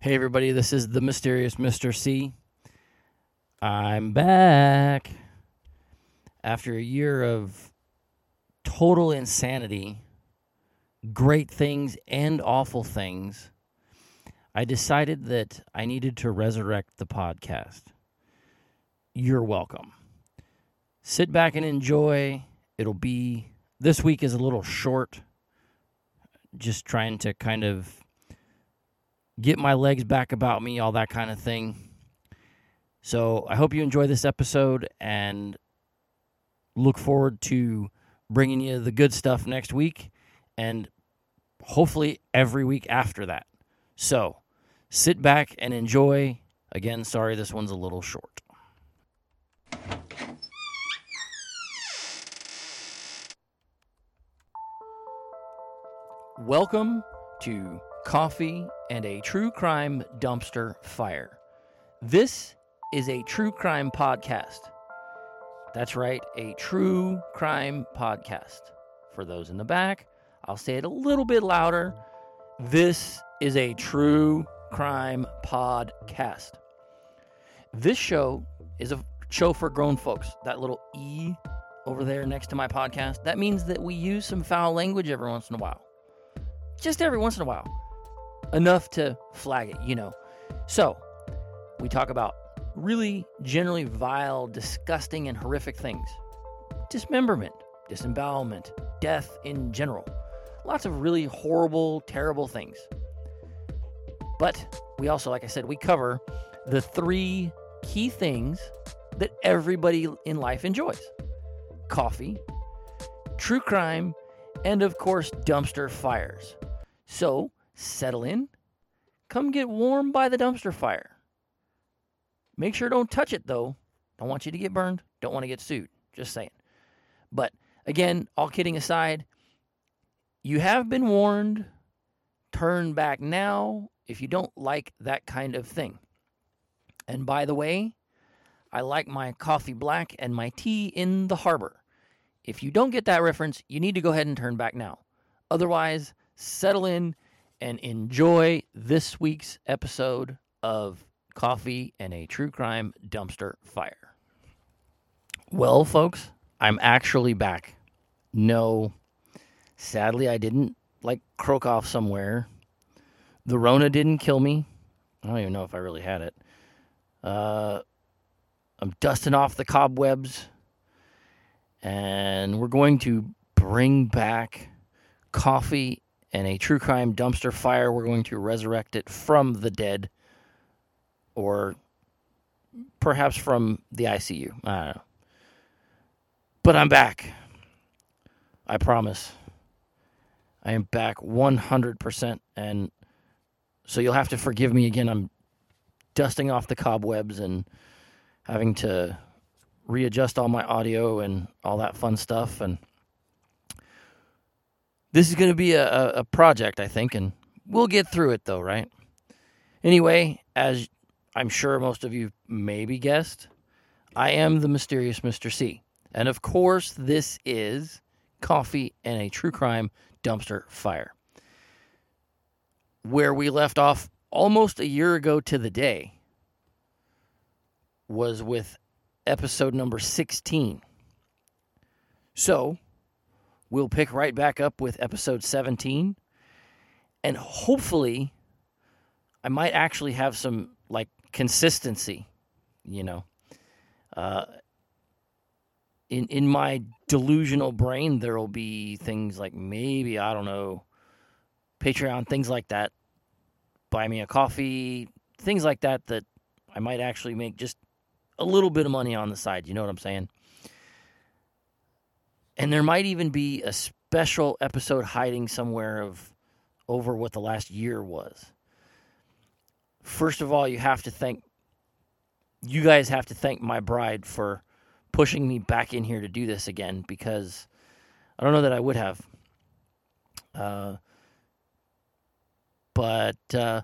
Hey, everybody, this is the mysterious Mr. C. I'm back. After a year of total insanity, great things and awful things, I decided that I needed to resurrect the podcast. You're welcome. Sit back and enjoy. It'll be, this week is a little short, just trying to kind of get my legs back about me, all that kind of thing. So I hope you enjoy this episode and look forward to bringing you the good stuff next week and hopefully every week after that. So sit back and enjoy. Again, sorry this one's a little short. Welcome to Coffee and a True Crime Dumpster Fire. This is a true crime podcast. That's right, a true crime podcast. For those in the back, I'll say it a little bit louder. This is a true crime podcast. This show is a show for grown folks. That little E over there next to my podcast, that means that we use some foul language every once in a while. Just every once in a while. Enough to flag it, you know. So, we talk about really generally vile, disgusting, and horrific things dismemberment, disembowelment, death in general. Lots of really horrible, terrible things. But we also, like I said, we cover the three key things that everybody in life enjoys coffee, true crime, and of course, dumpster fires. So settle in, come get warm by the dumpster fire. Make sure don't touch it though. Don't want you to get burned. Don't want to get sued. Just saying. But again, all kidding aside, you have been warned. Turn back now if you don't like that kind of thing. And by the way, I like my coffee black and my tea in the harbor. If you don't get that reference, you need to go ahead and turn back now. Otherwise, settle in and enjoy this week's episode of Coffee and a True Crime Dumpster Fire. Well, folks, I'm actually back. No, sadly, I didn't like croak off somewhere. The Rona didn't kill me. I don't even know if I really had it. Uh, I'm dusting off the cobwebs, and we're going to bring back coffee and a true crime dumpster fire. We're going to resurrect it from the dead, or perhaps from the ICU. I don't know. But I'm back. I promise. I am back 100%. And so you'll have to forgive me again. I'm dusting off the cobwebs and having to readjust all my audio and all that fun stuff. And this is going to be a, a project, I think, and we'll get through it though, right? Anyway, as I'm sure most of you maybe guessed, I am the mysterious Mr. C. And of course, this is Coffee and a True Crime Dumpster Fire. Where we left off almost a year ago to the day was with episode number 16. So, we'll pick right back up with episode 17 and hopefully i might actually have some like consistency you know uh, in in my delusional brain there will be things like maybe i don't know patreon things like that. Buy me a coffee things like that that i might actually make just a little bit of money on the side you know what i'm saying and there might even be a special episode hiding somewhere of over what the last year was. First of all, you have to thank you guys have to thank my bride for pushing me back in here to do this again because I don't know that I would have. Uh, but uh,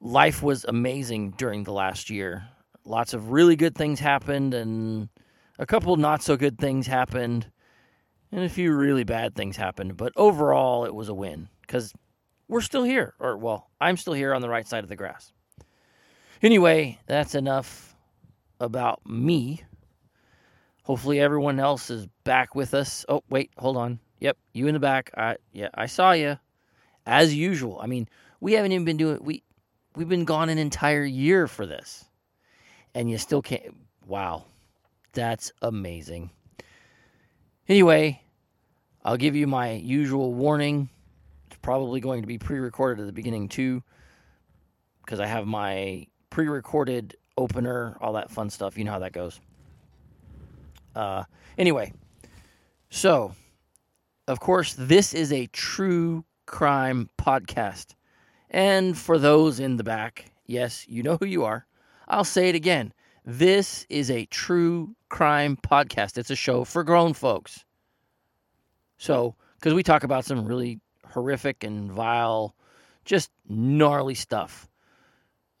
life was amazing during the last year. Lots of really good things happened, and a couple not so good things happened and a few really bad things happened, but overall it was a win because we're still here. Or, well, I'm still here on the right side of the grass. Anyway, that's enough about me. Hopefully, everyone else is back with us. Oh, wait, hold on. Yep, you in the back. I yeah, I saw you, as usual. I mean, we haven't even been doing we we've been gone an entire year for this, and you still can't. Wow, that's amazing. Anyway, I'll give you my usual warning. It's probably going to be pre-recorded at the beginning too, because I have my pre-recorded opener, all that fun stuff. You know how that goes. Uh, anyway, so of course, this is a true crime podcast. And for those in the back, yes, you know who you are. I'll say it again. This is a true crime podcast. It's a show for grown folks. So, because we talk about some really horrific and vile, just gnarly stuff.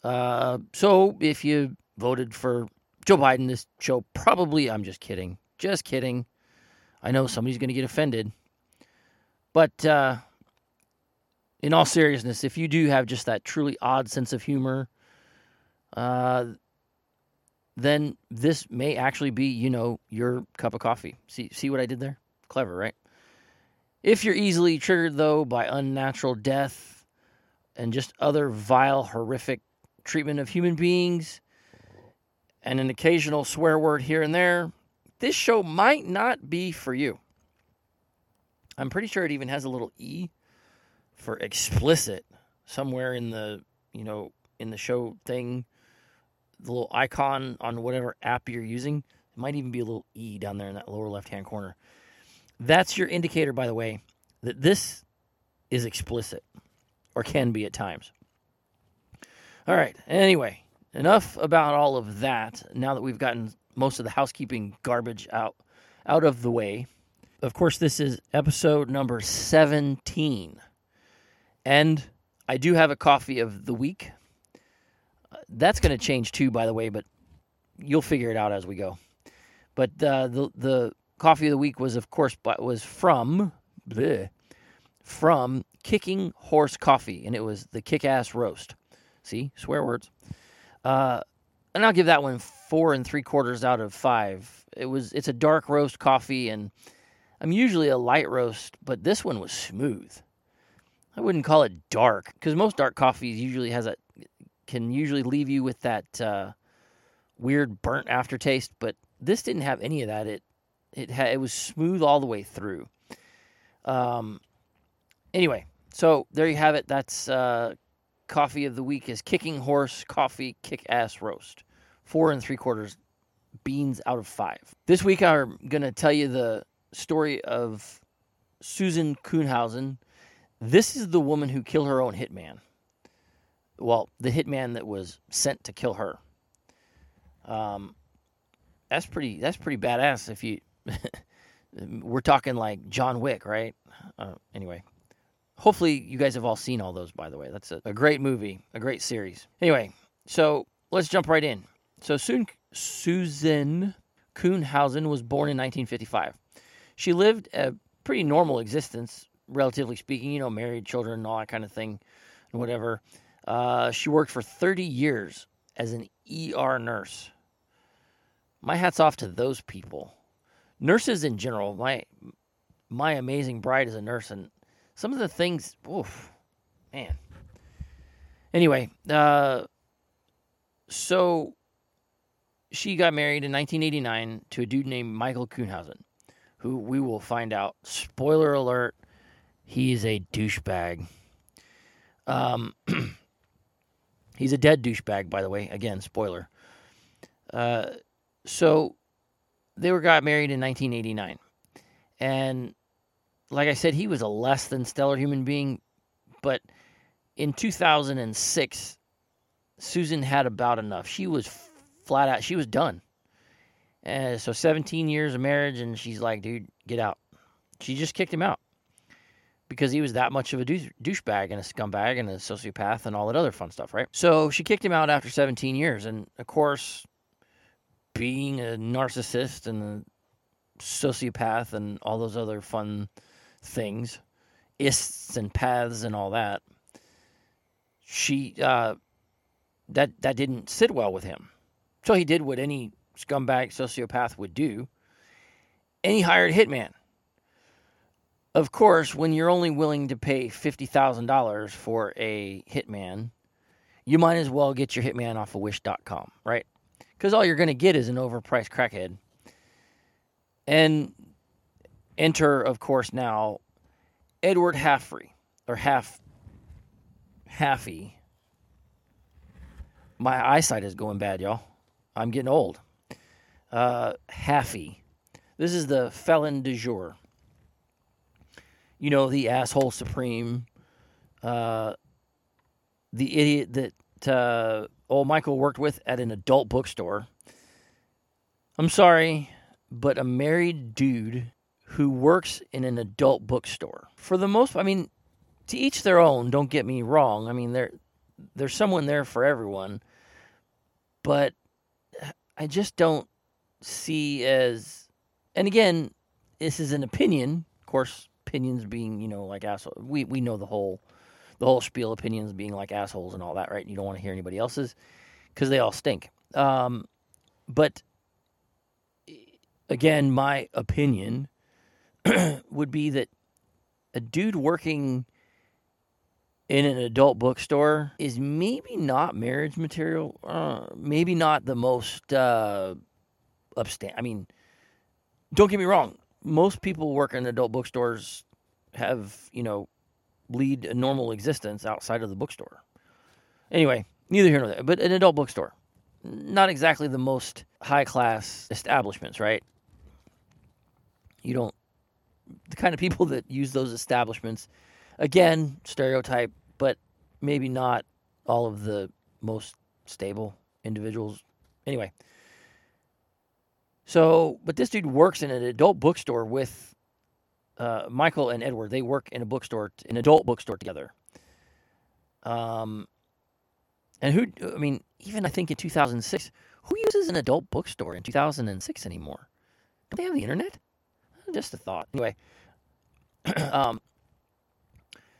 Uh, so, if you voted for Joe Biden, this show probably, I'm just kidding. Just kidding. I know somebody's going to get offended. But uh, in all seriousness, if you do have just that truly odd sense of humor, uh, then this may actually be, you know, your cup of coffee. See, see what I did there? Clever, right? If you're easily triggered, though, by unnatural death and just other vile, horrific treatment of human beings and an occasional swear word here and there, this show might not be for you. I'm pretty sure it even has a little E for explicit somewhere in the, you know, in the show thing, the little icon on whatever app you're using. It might even be a little E down there in that lower left hand corner. That's your indicator, by the way, that this is explicit or can be at times. All right. Anyway, enough about all of that. Now that we've gotten most of the housekeeping garbage out out of the way, of course, this is episode number 17. And I do have a coffee of the week. Uh, that's going to change too, by the way, but you'll figure it out as we go. But uh, the the coffee of the week was, of course, but was from bleh, from Kicking Horse Coffee, and it was the Kick Ass Roast. See, swear words. Uh, and I'll give that one four and three quarters out of five. It was it's a dark roast coffee, and I'm usually a light roast, but this one was smooth. I wouldn't call it dark because most dark coffees usually has a can usually leave you with that uh, weird burnt aftertaste, but this didn't have any of that. It it had it was smooth all the way through. Um. Anyway, so there you have it. That's uh, coffee of the week is Kicking Horse Coffee Kick Ass Roast, four and three quarters beans out of five. This week I'm gonna tell you the story of Susan Kuhnhausen. This is the woman who killed her own hitman. Well, the hitman that was sent to kill her. Um, that's pretty. That's pretty badass. If you, we're talking like John Wick, right? Uh, anyway, hopefully you guys have all seen all those. By the way, that's a, a great movie, a great series. Anyway, so let's jump right in. So soon, Susan Kuhnhausen was born in 1955. She lived a pretty normal existence, relatively speaking, you know, married, children, all that kind of thing, and whatever. Uh, she worked for 30 years as an ER nurse. My hat's off to those people. Nurses in general, my my amazing bride is a nurse, and some of the things, oof, man. Anyway, uh, so she got married in 1989 to a dude named Michael Kuhnhausen who we will find out. Spoiler alert, he's a douchebag. Um, he's a dead douchebag, by the way. Again, spoiler. Uh, so they were got married in 1989, and like I said, he was a less than stellar human being. But in 2006, Susan had about enough. She was flat out. She was done. And so 17 years of marriage, and she's like, dude, get out. She just kicked him out because he was that much of a douche, douchebag and a scumbag and a sociopath and all that other fun stuff, right? So she kicked him out after 17 years. And of course, being a narcissist and a sociopath and all those other fun things, ists and paths and all that, she uh, that that didn't sit well with him. So he did what any scumbag sociopath would do, and he hired hitman. Of course, when you're only willing to pay $50,000 for a hitman, you might as well get your hitman off of wish.com, right? Because all you're going to get is an overpriced crackhead. And enter, of course, now Edward Haffrey, or Half, Haffey. My eyesight is going bad, y'all. I'm getting old. Uh, Haffey. This is the felon du jour you know, the asshole supreme, uh, the idiot that uh, old Michael worked with at an adult bookstore. I'm sorry, but a married dude who works in an adult bookstore. For the most, I mean, to each their own. Don't get me wrong. I mean, there, there's someone there for everyone, but I just don't see as. And again, this is an opinion, of course opinions being, you know, like asshole. We we know the whole the whole spiel opinions being like assholes and all that, right? You don't want to hear anybody else's because they all stink. Um, but again, my opinion would be that a dude working in an adult bookstore is maybe not marriage material. Uh, maybe not the most uh, upstand. I mean, don't get me wrong most people work in adult bookstores have, you know, lead a normal existence outside of the bookstore. Anyway, neither here nor there, but an adult bookstore. Not exactly the most high class establishments, right? You don't, the kind of people that use those establishments, again, stereotype, but maybe not all of the most stable individuals. Anyway, so, but this dude works in an adult bookstore with uh, Michael and Edward. They work in a bookstore, an adult bookstore together. Um, and who? I mean, even I think in 2006, who uses an adult bookstore in 2006 anymore? Don't they have the internet? Just a thought. Anyway, um,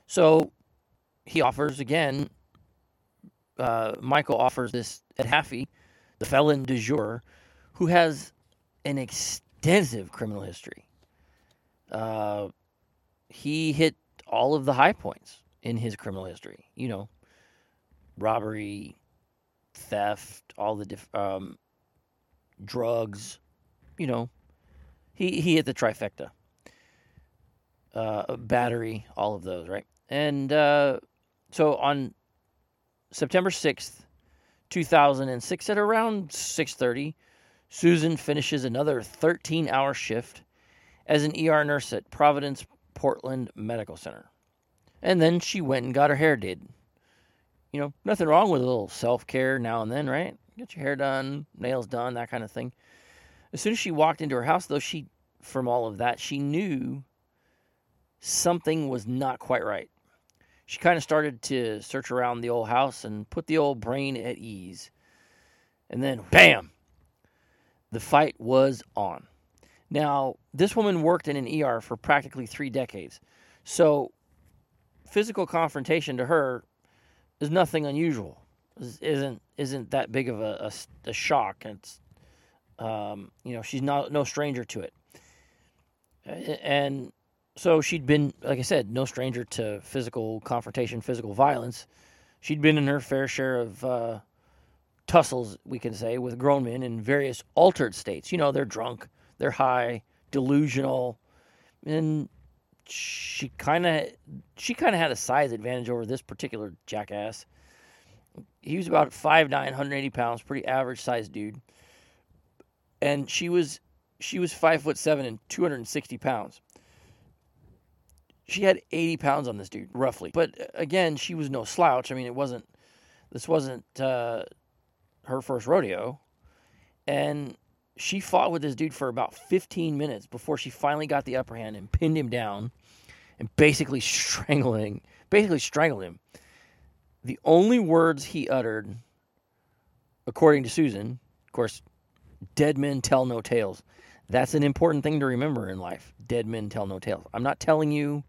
so he offers again. Uh, Michael offers this Ed Haffey, the felon du jour, who has an extensive criminal history. Uh, he hit all of the high points in his criminal history. You know, robbery, theft, all the diff- um, drugs. You know, he he hit the trifecta. Uh, battery, all of those, right? And uh, so on September sixth, two thousand and six, at around six thirty, Susan finishes another 13 hour shift as an ER nurse at Providence Portland Medical Center. And then she went and got her hair did. You know, nothing wrong with a little self care now and then, right? Get your hair done, nails done, that kind of thing. As soon as she walked into her house, though, she, from all of that, she knew something was not quite right. She kind of started to search around the old house and put the old brain at ease. And then, bam! The fight was on. Now, this woman worked in an ER for practically three decades. So, physical confrontation to her is nothing unusual. Isn't isn't that big of a, a, a shock? It's um, you know she's not no stranger to it, and so she'd been like I said, no stranger to physical confrontation, physical violence. She'd been in her fair share of uh, tussles, we can say, with grown men in various altered states. You know, they're drunk, they're high, delusional, and she kind of she kind of had a size advantage over this particular jackass. He was about 5'9", 180 pounds, pretty average sized dude, and she was she was five foot seven and 260 pounds. She had 80 pounds on this dude, roughly. But uh, again, she was no slouch. I mean, it wasn't. This wasn't uh, her first rodeo, and she fought with this dude for about 15 minutes before she finally got the upper hand and pinned him down and basically strangling basically strangled him. The only words he uttered, according to Susan, of course, dead men tell no tales. That's an important thing to remember in life. Dead men tell no tales. I'm not telling you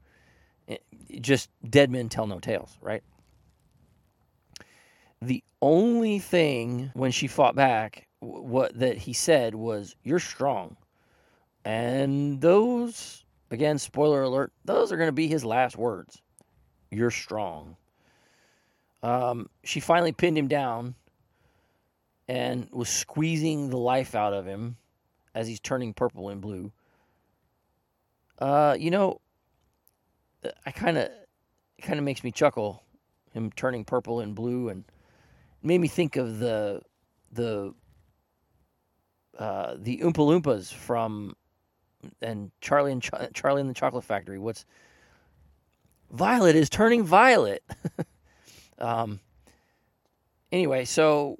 eh, just dead men tell no tales, right? The only thing when she fought back, what that he said was, "You're strong," and those, again, spoiler alert, those are going to be his last words. You're strong. Um, she finally pinned him down and was squeezing the life out of him as he's turning purple and blue. Uh, you know, I kind of, kind of makes me chuckle, him turning purple and blue, and made me think of the, the, uh, the Oompa Loompas from, and Charlie and Ch- Charlie and the Chocolate Factory. What's Violet is turning violet. um. Anyway, so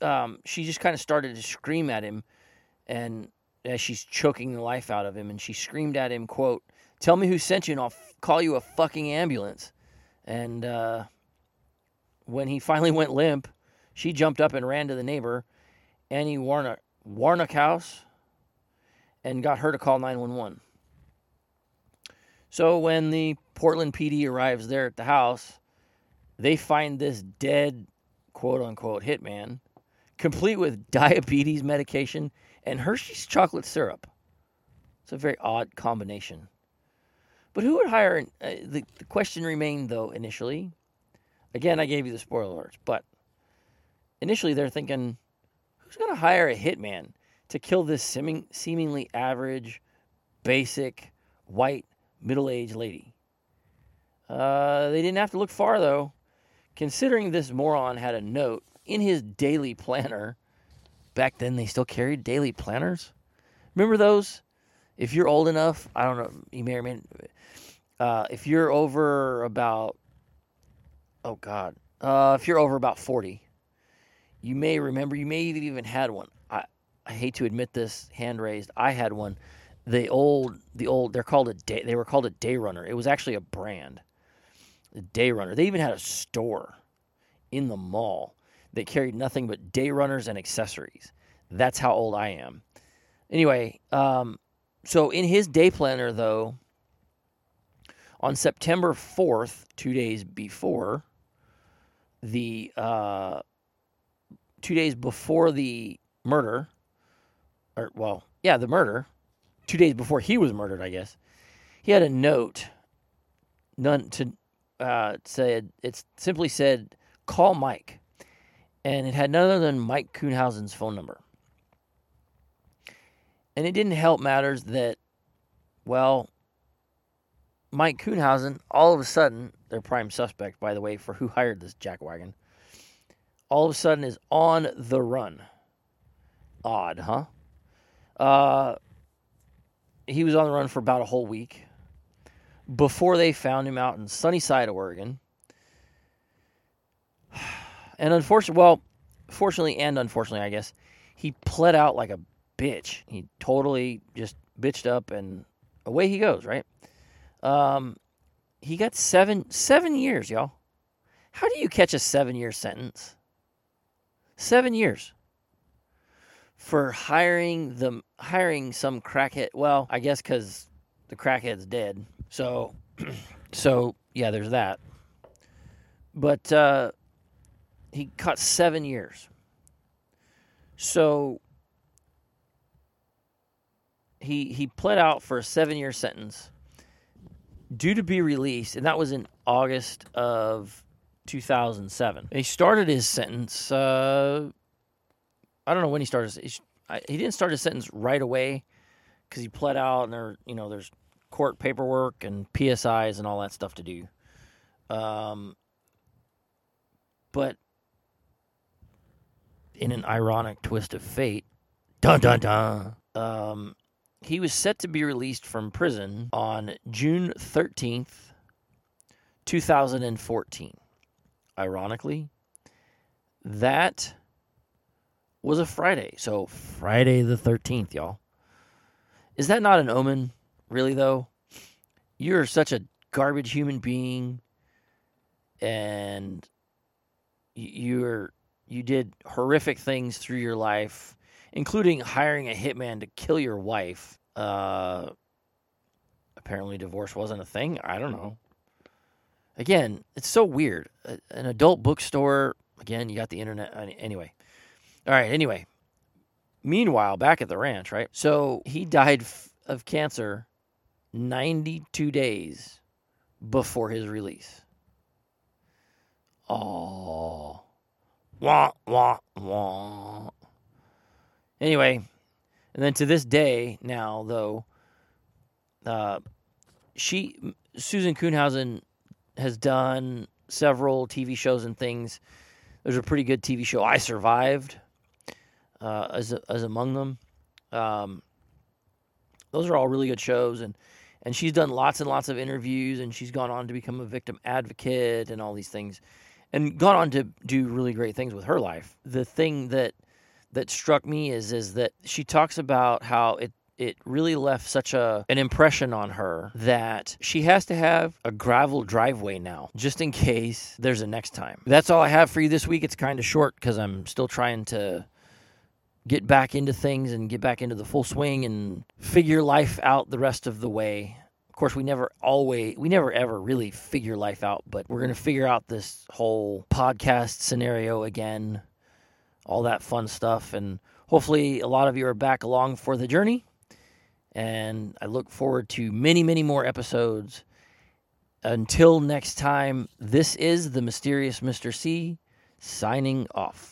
um, she just kind of started to scream at him, and as she's choking the life out of him, and she screamed at him, "quote Tell me who sent you, and I'll f- call you a fucking ambulance." And uh, when he finally went limp, she jumped up and ran to the neighbor, Annie Warnock, Warnock house, and got her to call nine one one. So when the Portland PD arrives there at the house, they find this dead, quote unquote, hitman complete with diabetes medication and Hershey's chocolate syrup. It's a very odd combination. But who would hire? An, uh, the, the question remained, though, initially. Again, I gave you the spoiler alerts, but initially they're thinking, who's going to hire a hitman to kill this seeming, seemingly average, basic, white, middle aged lady? Uh, they didn't have to look far, though, considering this moron had a note in his daily planner. Back then, they still carried daily planners. Remember those? If you're old enough, I don't know, you may or may. Uh, if you're over about, oh God, uh, if you're over about forty, you may remember. You may have even had one. I I hate to admit this, hand raised. I had one. The old, the old. They're called a day. They were called a day runner. It was actually a brand. A day runner. They even had a store in the mall that carried nothing but day runners and accessories. That's how old I am. Anyway, um, so in his day planner, though, on September 4th, two days before the, uh, two days before the murder, or, well, yeah, the murder, two days before he was murdered, I guess, he had a note, none to, uh, said, it simply said, call Mike and it had none other than Mike Kuhnhausen's phone number. And it didn't help matters that, well, Mike Kuhnhausen, all of a sudden, their prime suspect, by the way, for who hired this jackwagon, all of a sudden is on the run. Odd, huh? Uh, he was on the run for about a whole week before they found him out in Sunnyside, Oregon and unfortunately, well, fortunately and unfortunately, I guess, he pled out like a bitch. He totally just bitched up and away he goes, right? Um, he got seven seven years, y'all. How do you catch a seven year sentence? Seven years for hiring the hiring some crackhead. Well, I guess because the crackhead's dead. So, so yeah, there's that. But uh, he caught seven years. So he he pled out for a seven year sentence due to be released, and that was in August of 2007. He started his sentence. Uh, I don't know when he started. He, he didn't start his sentence right away because he pled out, and there, you know, there's court paperwork and PSIs and all that stuff to do. Um, but in an ironic twist of fate, dun dun dun, um, he was set to be released from prison on June 13th, 2014. Ironically, that was a Friday. So, Friday the 13th, y'all. Is that not an omen, really, though? You're such a garbage human being, and you're you did horrific things through your life, including hiring a hitman to kill your wife. Uh, apparently, divorce wasn't a thing. I don't know. Again, it's so weird. An adult bookstore. Again, you got the internet. Anyway. All right. Anyway. Meanwhile, back at the ranch, right? So he died of cancer 92 days before his release. Oh. Wah, wah, wah. Anyway, and then to this day, now though, uh, she Susan Kuhnhausen has done several TV shows and things. There's a pretty good TV show, I Survived, uh, as as among them. Um, those are all really good shows, and and she's done lots and lots of interviews, and she's gone on to become a victim advocate and all these things, and gone on to do really great things with her life. The thing that that struck me is is that she talks about how it it really left such a an impression on her that she has to have a gravel driveway now just in case there's a next time. That's all I have for you this week. It's kind of short cuz I'm still trying to get back into things and get back into the full swing and figure life out the rest of the way. Of course, we never always, we never ever really figure life out, but we're going to figure out this whole podcast scenario again, all that fun stuff. And hopefully, a lot of you are back along for the journey. And I look forward to many, many more episodes. Until next time, this is the mysterious Mr. C signing off.